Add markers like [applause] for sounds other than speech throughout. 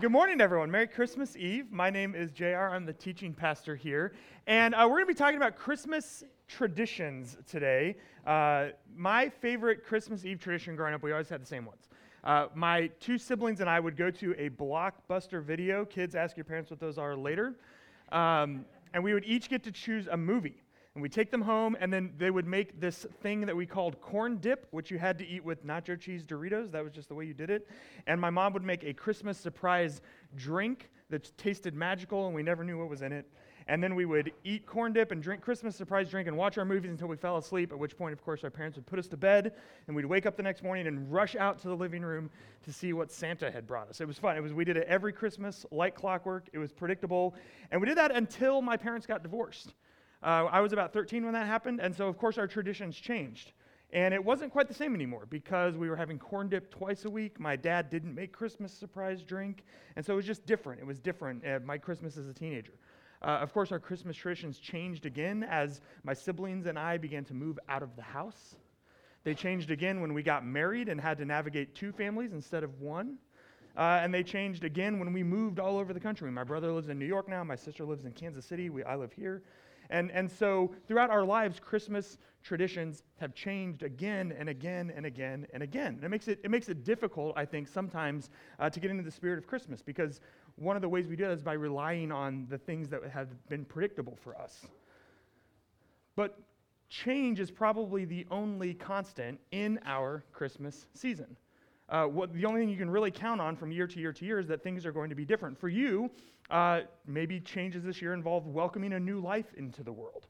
Good morning, everyone. Merry Christmas Eve. My name is JR. I'm the teaching pastor here. And uh, we're going to be talking about Christmas traditions today. Uh, my favorite Christmas Eve tradition growing up, we always had the same ones. Uh, my two siblings and I would go to a blockbuster video. Kids, ask your parents what those are later. Um, and we would each get to choose a movie. And we take them home, and then they would make this thing that we called corn dip, which you had to eat with nacho cheese Doritos. That was just the way you did it. And my mom would make a Christmas surprise drink that tasted magical, and we never knew what was in it. And then we would eat corn dip and drink Christmas surprise drink and watch our movies until we fell asleep, at which point, of course, our parents would put us to bed, and we'd wake up the next morning and rush out to the living room to see what Santa had brought us. It was fun. It was, we did it every Christmas, like clockwork. It was predictable. And we did that until my parents got divorced. Uh, I was about 13 when that happened, and so of course our traditions changed. And it wasn't quite the same anymore because we were having corn dip twice a week. My dad didn't make Christmas surprise drink, and so it was just different. It was different. My Christmas as a teenager. Uh, of course, our Christmas traditions changed again as my siblings and I began to move out of the house. They changed again when we got married and had to navigate two families instead of one. Uh, and they changed again when we moved all over the country. My brother lives in New York now. My sister lives in Kansas City. We, I live here. And, and so throughout our lives, Christmas traditions have changed again and again and again and again. And it makes it, it, makes it difficult, I think, sometimes uh, to get into the spirit of Christmas because one of the ways we do that is by relying on the things that have been predictable for us. But change is probably the only constant in our Christmas season. Uh, what, the only thing you can really count on from year to year to year is that things are going to be different. For you, uh, maybe changes this year involve welcoming a new life into the world,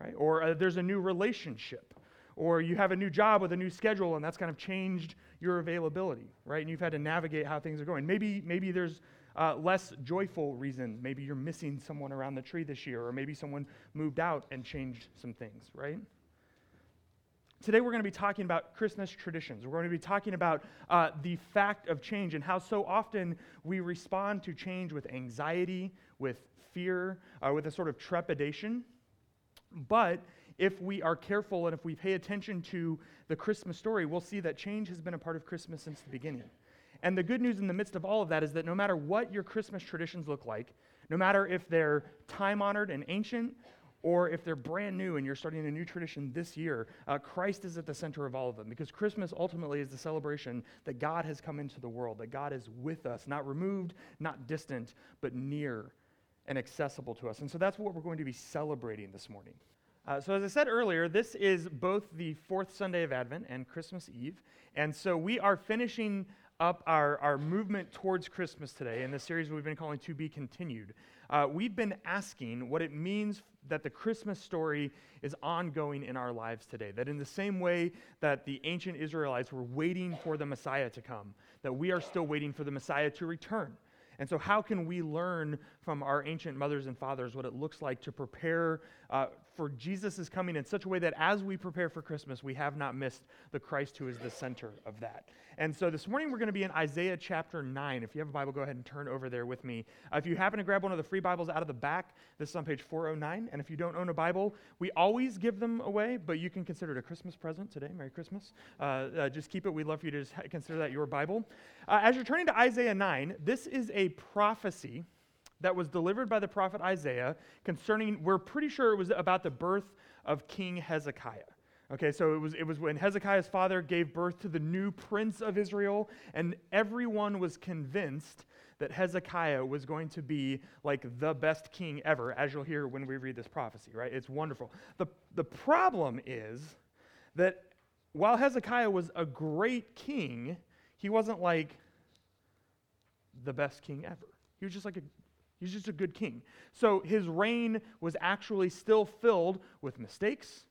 right? Or uh, there's a new relationship, or you have a new job with a new schedule, and that's kind of changed your availability, right? And you've had to navigate how things are going. Maybe maybe there's uh, less joyful reason. Maybe you're missing someone around the tree this year, or maybe someone moved out and changed some things, right? Today, we're going to be talking about Christmas traditions. We're going to be talking about uh, the fact of change and how so often we respond to change with anxiety, with fear, uh, with a sort of trepidation. But if we are careful and if we pay attention to the Christmas story, we'll see that change has been a part of Christmas since the beginning. And the good news in the midst of all of that is that no matter what your Christmas traditions look like, no matter if they're time honored and ancient or if they're brand new and you're starting a new tradition this year, uh, Christ is at the center of all of them because Christmas ultimately is the celebration that God has come into the world, that God is with us, not removed, not distant, but near and accessible to us. And so that's what we're going to be celebrating this morning. Uh, so, as I said earlier, this is both the fourth Sunday of Advent and Christmas Eve. And so we are finishing up our, our movement towards Christmas today in the series we've been calling To Be Continued. Uh, we've been asking what it means that the Christmas story is ongoing in our lives today. That in the same way that the ancient Israelites were waiting for the Messiah to come, that we are still waiting for the Messiah to return. And so, how can we learn from our ancient mothers and fathers what it looks like to prepare uh, for Jesus' is coming in such a way that as we prepare for Christmas, we have not missed the Christ who is the center of that? And so, this morning we're going to be in Isaiah chapter 9. If you have a Bible, go ahead and turn over there with me. Uh, if you happen to grab one of the free Bibles out of the back, this is on page 409. And if you don't own a Bible, we always give them away, but you can consider it a Christmas present today. Merry Christmas. Uh, uh just keep it. We'd love for you to consider that your Bible. Uh, as you're turning to Isaiah 9, this is a prophecy that was delivered by the prophet Isaiah concerning, we're pretty sure it was about the birth of King Hezekiah. Okay, so it was, it was when Hezekiah's father gave birth to the new prince of Israel, and everyone was convinced that Hezekiah was going to be like the best king ever, as you'll hear when we read this prophecy, right? It's wonderful. The, the problem is that while Hezekiah was a great king, he wasn't like the best king ever. He was just like a He's just a good king. So his reign was actually still filled with mistakes,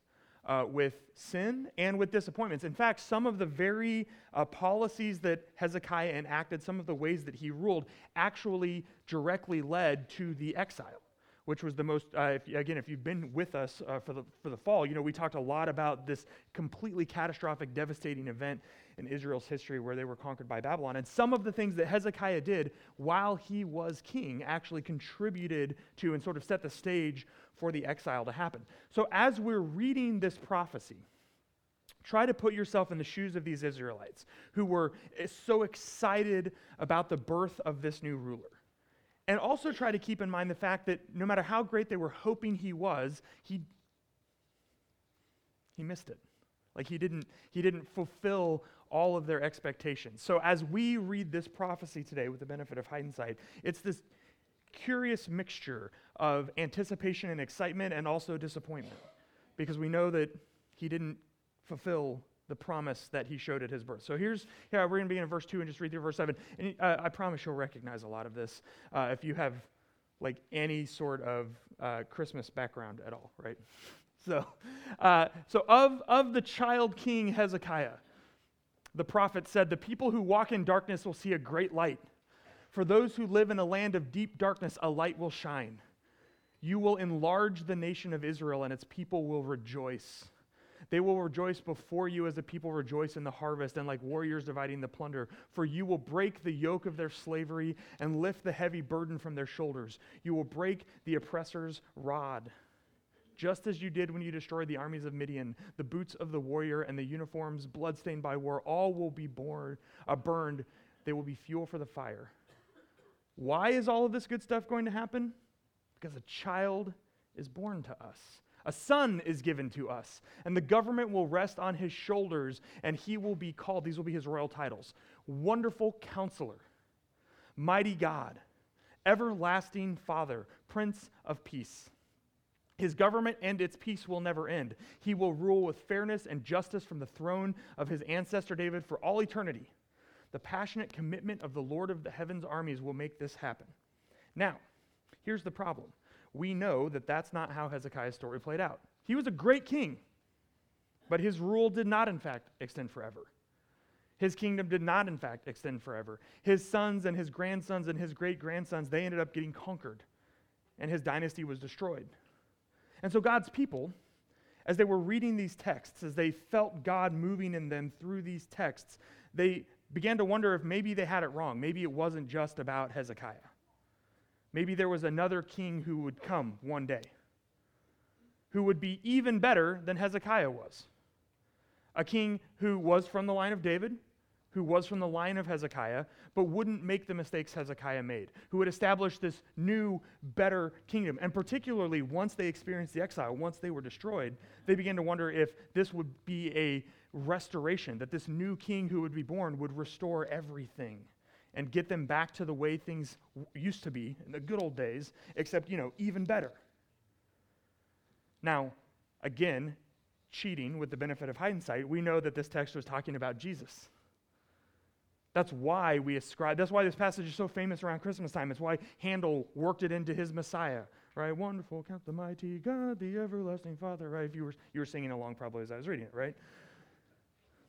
uh, with sin, and with disappointments. In fact, some of the very uh, policies that Hezekiah enacted, some of the ways that he ruled, actually directly led to the exile which was the most, uh, if, again, if you've been with us uh, for, the, for the fall, you know, we talked a lot about this completely catastrophic, devastating event in Israel's history where they were conquered by Babylon. And some of the things that Hezekiah did while he was king actually contributed to and sort of set the stage for the exile to happen. So as we're reading this prophecy, Try to put yourself in the shoes of these Israelites who were so excited about the birth of this new ruler. And also try to keep in mind the fact that no matter how great they were hoping he was, he, he missed it. Like he didn't, he didn't fulfill all of their expectations. So as we read this prophecy today with the benefit of hindsight, it's this curious mixture of anticipation and excitement and also disappointment because we know that he didn't fulfill the promise that he showed at his birth. So here's, yeah, we're going to begin in verse 2 and just read through verse 7. And uh, I promise you'll recognize a lot of this uh, if you have like any sort of uh, Christmas background at all, right? [laughs] So, uh, so of, of the child king Hezekiah, the prophet said, The people who walk in darkness will see a great light. For those who live in a land of deep darkness, a light will shine. You will enlarge the nation of Israel, and its people will rejoice. They will rejoice before you as the people rejoice in the harvest and like warriors dividing the plunder. For you will break the yoke of their slavery and lift the heavy burden from their shoulders. You will break the oppressor's rod. Just as you did when you destroyed the armies of Midian, the boots of the warrior and the uniforms bloodstained by war, all will be born, uh, burned. They will be fuel for the fire. Why is all of this good stuff going to happen? Because a child is born to us. A son is given to us, and the government will rest on his shoulders, and he will be called, these will be his royal titles Wonderful Counselor, Mighty God, Everlasting Father, Prince of Peace. His government and its peace will never end. He will rule with fairness and justice from the throne of his ancestor David for all eternity. The passionate commitment of the Lord of the heavens armies will make this happen. Now, here's the problem we know that that's not how Hezekiah's story played out. He was a great king, but his rule did not, in fact, extend forever. His kingdom did not, in fact, extend forever. His sons and his grandsons and his great grandsons, they ended up getting conquered, and his dynasty was destroyed. And so God's people, as they were reading these texts, as they felt God moving in them through these texts, they began to wonder if maybe they had it wrong. Maybe it wasn't just about Hezekiah. Maybe there was another king who would come one day who would be even better than Hezekiah was. A king who was from the line of David, who was from the line of Hezekiah, but wouldn't make the mistakes Hezekiah made, who would establish this new, better kingdom. And particularly once they experienced the exile, once they were destroyed, they began to wonder if this would be a restoration, that this new king who would be born would restore everything and get them back to the way things used to be in the good old days, except, you know, even better. Now, again, cheating with the benefit of hindsight, we know that this text was talking about Jesus. That's why we ascribe, that's why this passage is so famous around Christmas time. It's why Handel worked it into his Messiah, right? Wonderful, count the mighty God, the everlasting Father, right? If you were, you were singing along probably as I was reading it, right?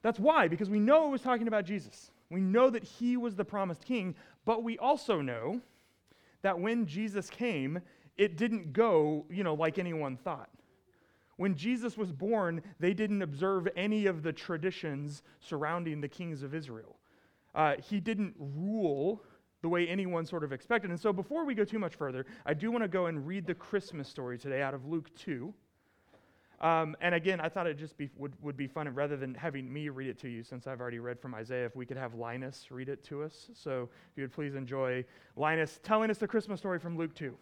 That's why, because we know it was talking about Jesus. We know that he was the promised king, but we also know that when Jesus came, it didn't go, you know, like anyone thought. When Jesus was born, they didn't observe any of the traditions surrounding the kings of Israel. Uh, he didn't rule the way anyone sort of expected. And so, before we go too much further, I do want to go and read the Christmas story today out of Luke 2. Um, and again, I thought it just be, would, would be fun, rather than having me read it to you, since I've already read from Isaiah, if we could have Linus read it to us. So if you would please enjoy Linus telling us the Christmas story from Luke 2.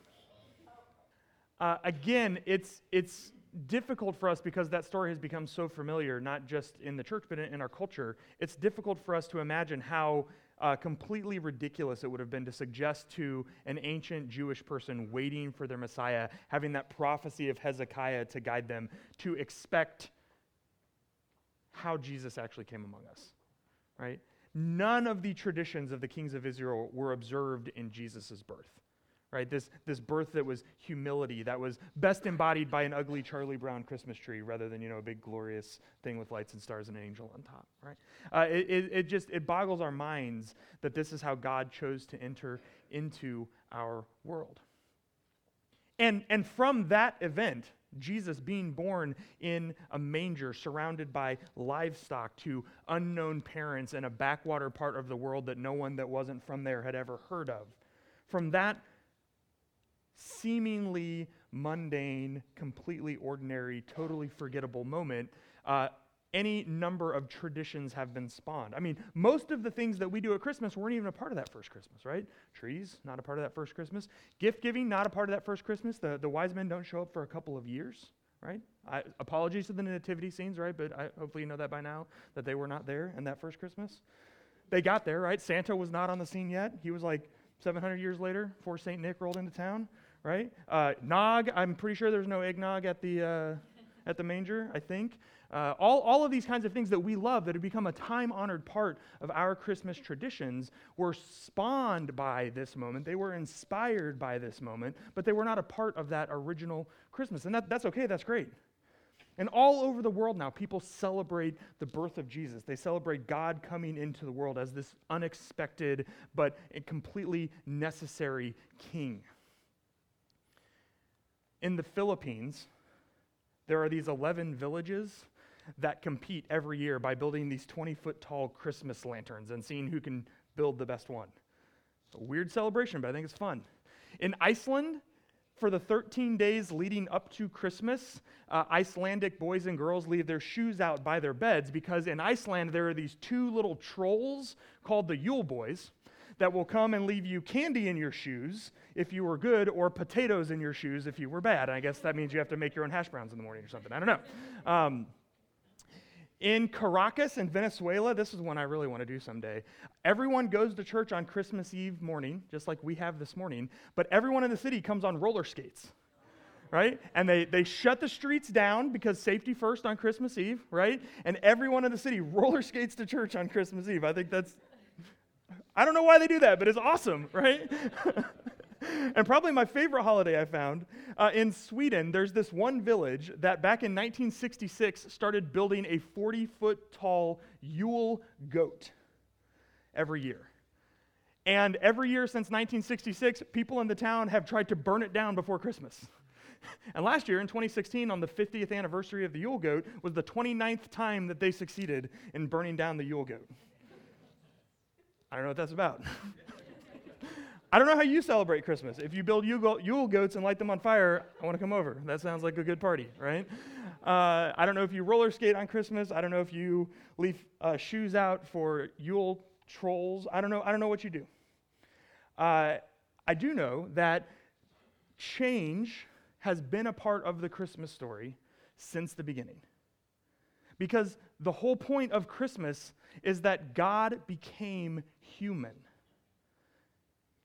Uh, again, it's, it's difficult for us because that story has become so familiar, not just in the church, but in, in our culture. It's difficult for us to imagine how uh, completely ridiculous it would have been to suggest to an ancient Jewish person waiting for their Messiah, having that prophecy of Hezekiah to guide them, to expect how Jesus actually came among us, right? None of the traditions of the kings of Israel were observed in Jesus' birth right? This, this birth that was humility, that was best embodied by an ugly Charlie Brown Christmas tree rather than, you know, a big glorious thing with lights and stars and an angel on top, right? Uh, it, it, it just, it boggles our minds that this is how God chose to enter into our world. And, and from that event, Jesus being born in a manger surrounded by livestock to unknown parents in a backwater part of the world that no one that wasn't from there had ever heard of. From that seemingly mundane, completely ordinary, totally forgettable moment, uh, any number of traditions have been spawned. I mean, most of the things that we do at Christmas weren't even a part of that first Christmas, right? Trees, not a part of that first Christmas. Gift giving, not a part of that first Christmas. The, the wise men don't show up for a couple of years, right? I, apologies to the nativity scenes, right? But I, hopefully you know that by now, that they were not there in that first Christmas. They got there, right? Santa was not on the scene yet. He was like 700 years later before St. Nick rolled into town, right? Uh, nog, I'm pretty sure there's no eggnog at the, uh, at the manger, I think. Uh, all, all of these kinds of things that we love that have become a time honored part of our Christmas traditions were spawned by this moment. They were inspired by this moment, but they were not a part of that original Christmas. And that, that's okay, that's great. And all over the world now, people celebrate the birth of Jesus. They celebrate God coming into the world as this unexpected but completely necessary king. In the Philippines, there are these 11 villages that compete every year by building these 20 foot tall Christmas lanterns and seeing who can build the best one. A weird celebration, but I think it's fun. In Iceland, for the 13 days leading up to Christmas, uh, Icelandic boys and girls leave their shoes out by their beds because in Iceland there are these two little trolls called the Yule Boys that will come and leave you candy in your shoes if you were good or potatoes in your shoes if you were bad. And I guess that means you have to make your own hash browns in the morning or something. I don't know. Um, in Caracas in Venezuela, this is one I really want to do someday. Everyone goes to church on Christmas Eve morning, just like we have this morning, but everyone in the city comes on roller skates, right? And they, they shut the streets down because safety first on Christmas Eve, right? And everyone in the city [laughs] roller skates to church on Christmas Eve. I think that's, I don't know why they do that, but it's awesome, [laughs] right? [laughs] and probably my favorite holiday I found uh, in Sweden, there's this one village that back in 1966 started building a 40 foot tall Yule goat every year. And every year since 1966, people in the town have tried to burn it down before Christmas. [laughs] And last year, in 2016, on the 50th anniversary of the Yule goat, was the 29th time that they succeeded in burning down the Yule goat. I don't know what that's about. [laughs] I don't know how you celebrate Christmas. If you build Yule goats and light them on fire, I want to come over. That sounds like a good party, right? Uh, I don't know if you roller skate on Christmas. I don't know if you leave uh, shoes out for Yule trolls. I don't know. I don't know what you do. Uh, I do know that change has been a part of the Christmas story since the beginning. Because the whole point of Christmas is that God became human.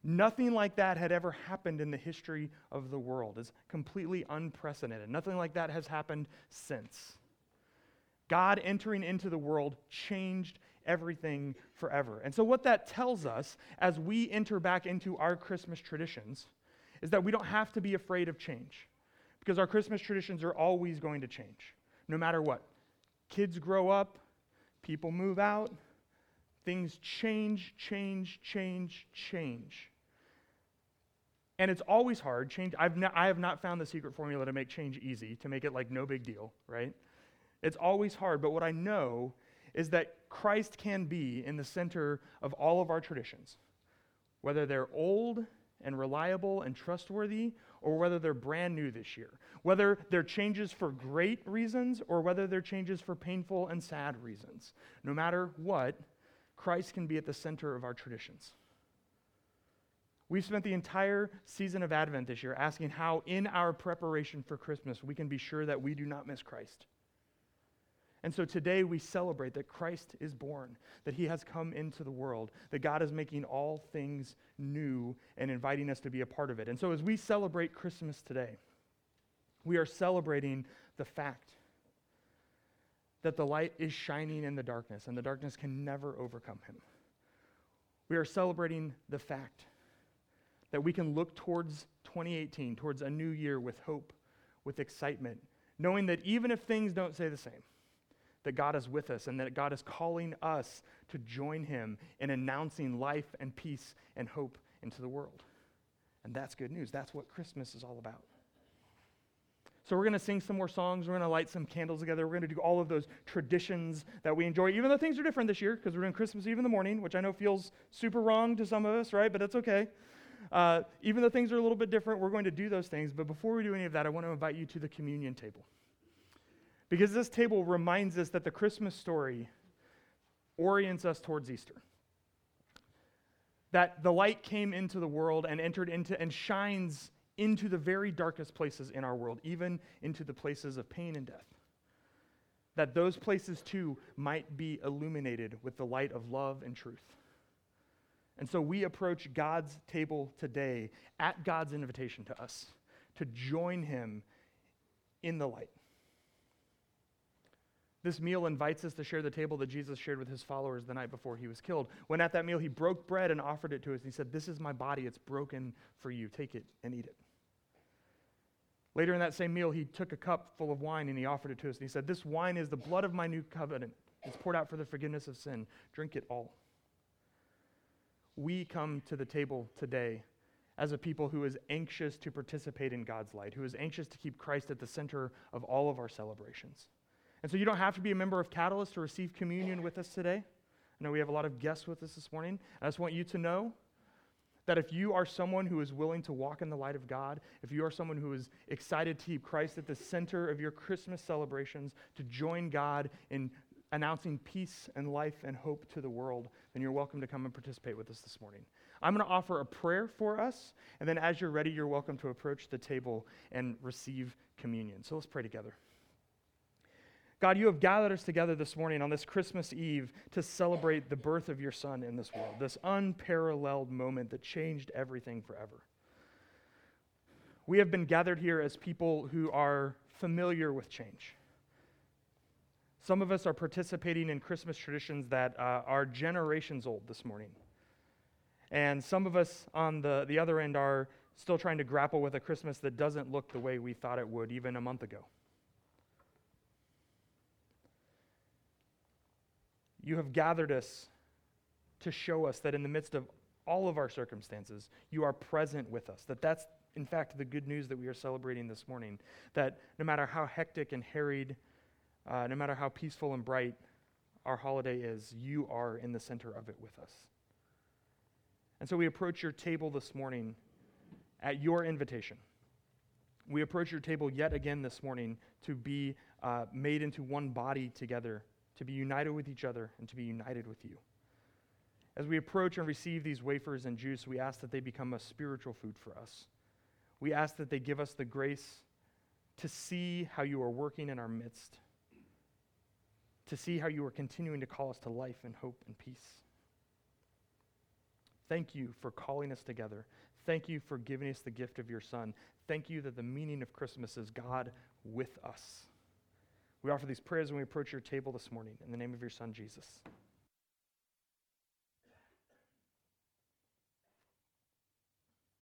Nothing like that had ever happened in the history of the world. It's completely unprecedented. Nothing like that has happened since. God entering into the world changed everything forever. And so, what that tells us as we enter back into our Christmas traditions is that we don't have to be afraid of change because our Christmas traditions are always going to change, no matter what. Kids grow up, people move out, things change, change, change, change. And it's always hard. Change. I've not, I have not found the secret formula to make change easy, to make it like no big deal, right? It's always hard. But what I know is that Christ can be in the center of all of our traditions, whether they're old and reliable and trustworthy, or whether they're brand new this year, whether they're changes for great reasons, or whether they're changes for painful and sad reasons. No matter what, Christ can be at the center of our traditions. We've spent the entire season of Advent this year asking how, in our preparation for Christmas, we can be sure that we do not miss Christ. And so today we celebrate that Christ is born, that he has come into the world, that God is making all things new and inviting us to be a part of it. And so as we celebrate Christmas today, we are celebrating the fact that the light is shining in the darkness and the darkness can never overcome him. We are celebrating the fact that we can look towards 2018, towards a new year with hope, with excitement, knowing that even if things don't say the same, that God is with us and that God is calling us to join Him in announcing life and peace and hope into the world. And that's good news. That's what Christmas is all about. So, we're going to sing some more songs. We're going to light some candles together. We're going to do all of those traditions that we enjoy, even though things are different this year, because we're doing Christmas Eve in the morning, which I know feels super wrong to some of us, right? But that's okay. Uh, even though things are a little bit different, we're going to do those things. But before we do any of that, I want to invite you to the communion table. Because this table reminds us that the Christmas story orients us towards Easter. That the light came into the world and entered into and shines into the very darkest places in our world, even into the places of pain and death. That those places too might be illuminated with the light of love and truth. And so we approach God's table today at God's invitation to us to join Him in the light. This meal invites us to share the table that Jesus shared with his followers the night before he was killed. When at that meal he broke bread and offered it to us, he said, This is my body, it's broken for you. Take it and eat it. Later in that same meal, he took a cup full of wine and he offered it to us. And he said, This wine is the blood of my new covenant. It's poured out for the forgiveness of sin. Drink it all. We come to the table today as a people who is anxious to participate in God's light, who is anxious to keep Christ at the center of all of our celebrations. And so you don't have to be a member of Catalyst to receive communion with us today. I know we have a lot of guests with us this morning. I just want you to know that if you are someone who is willing to walk in the light of God, if you are someone who is excited to keep Christ at the center of your Christmas celebrations, to join God in announcing peace and life and hope to the world, then you're welcome to come and participate with us this morning. I'm going to offer a prayer for us, and then as you're ready, you're welcome to approach the table and receive communion. So let's pray together. God, you have gathered us together this morning on this Christmas Eve to celebrate the birth of your Son in this world, this unparalleled moment that changed everything forever. We have been gathered here as people who are familiar with change. Some of us are participating in Christmas traditions that uh, are generations old this morning. And some of us on the, the other end are still trying to grapple with a Christmas that doesn't look the way we thought it would even a month ago. You have gathered us to show us that in the midst of all of our circumstances, you are present with us. That that's, in fact, the good news that we are celebrating this morning. That no matter how hectic and harried, uh, no matter how peaceful and bright our holiday is, you are in the center of it with us. And so we approach your table this morning at your invitation. We approach your table yet again this morning to be uh, made into one body together to be united with each other, and to be united with you. As we approach and receive these wafers and juice, we ask that they become a spiritual food for us. We ask that they give us the grace to see how you are working in our midst, to see how you are continuing to call us to life and hope and peace. Thank you for calling us together. Thank you for giving us the gift of your Son. Thank you that the meaning of Christmas is God with us. We offer these prayers when we approach your table this morning. In the name of your Son, Jesus.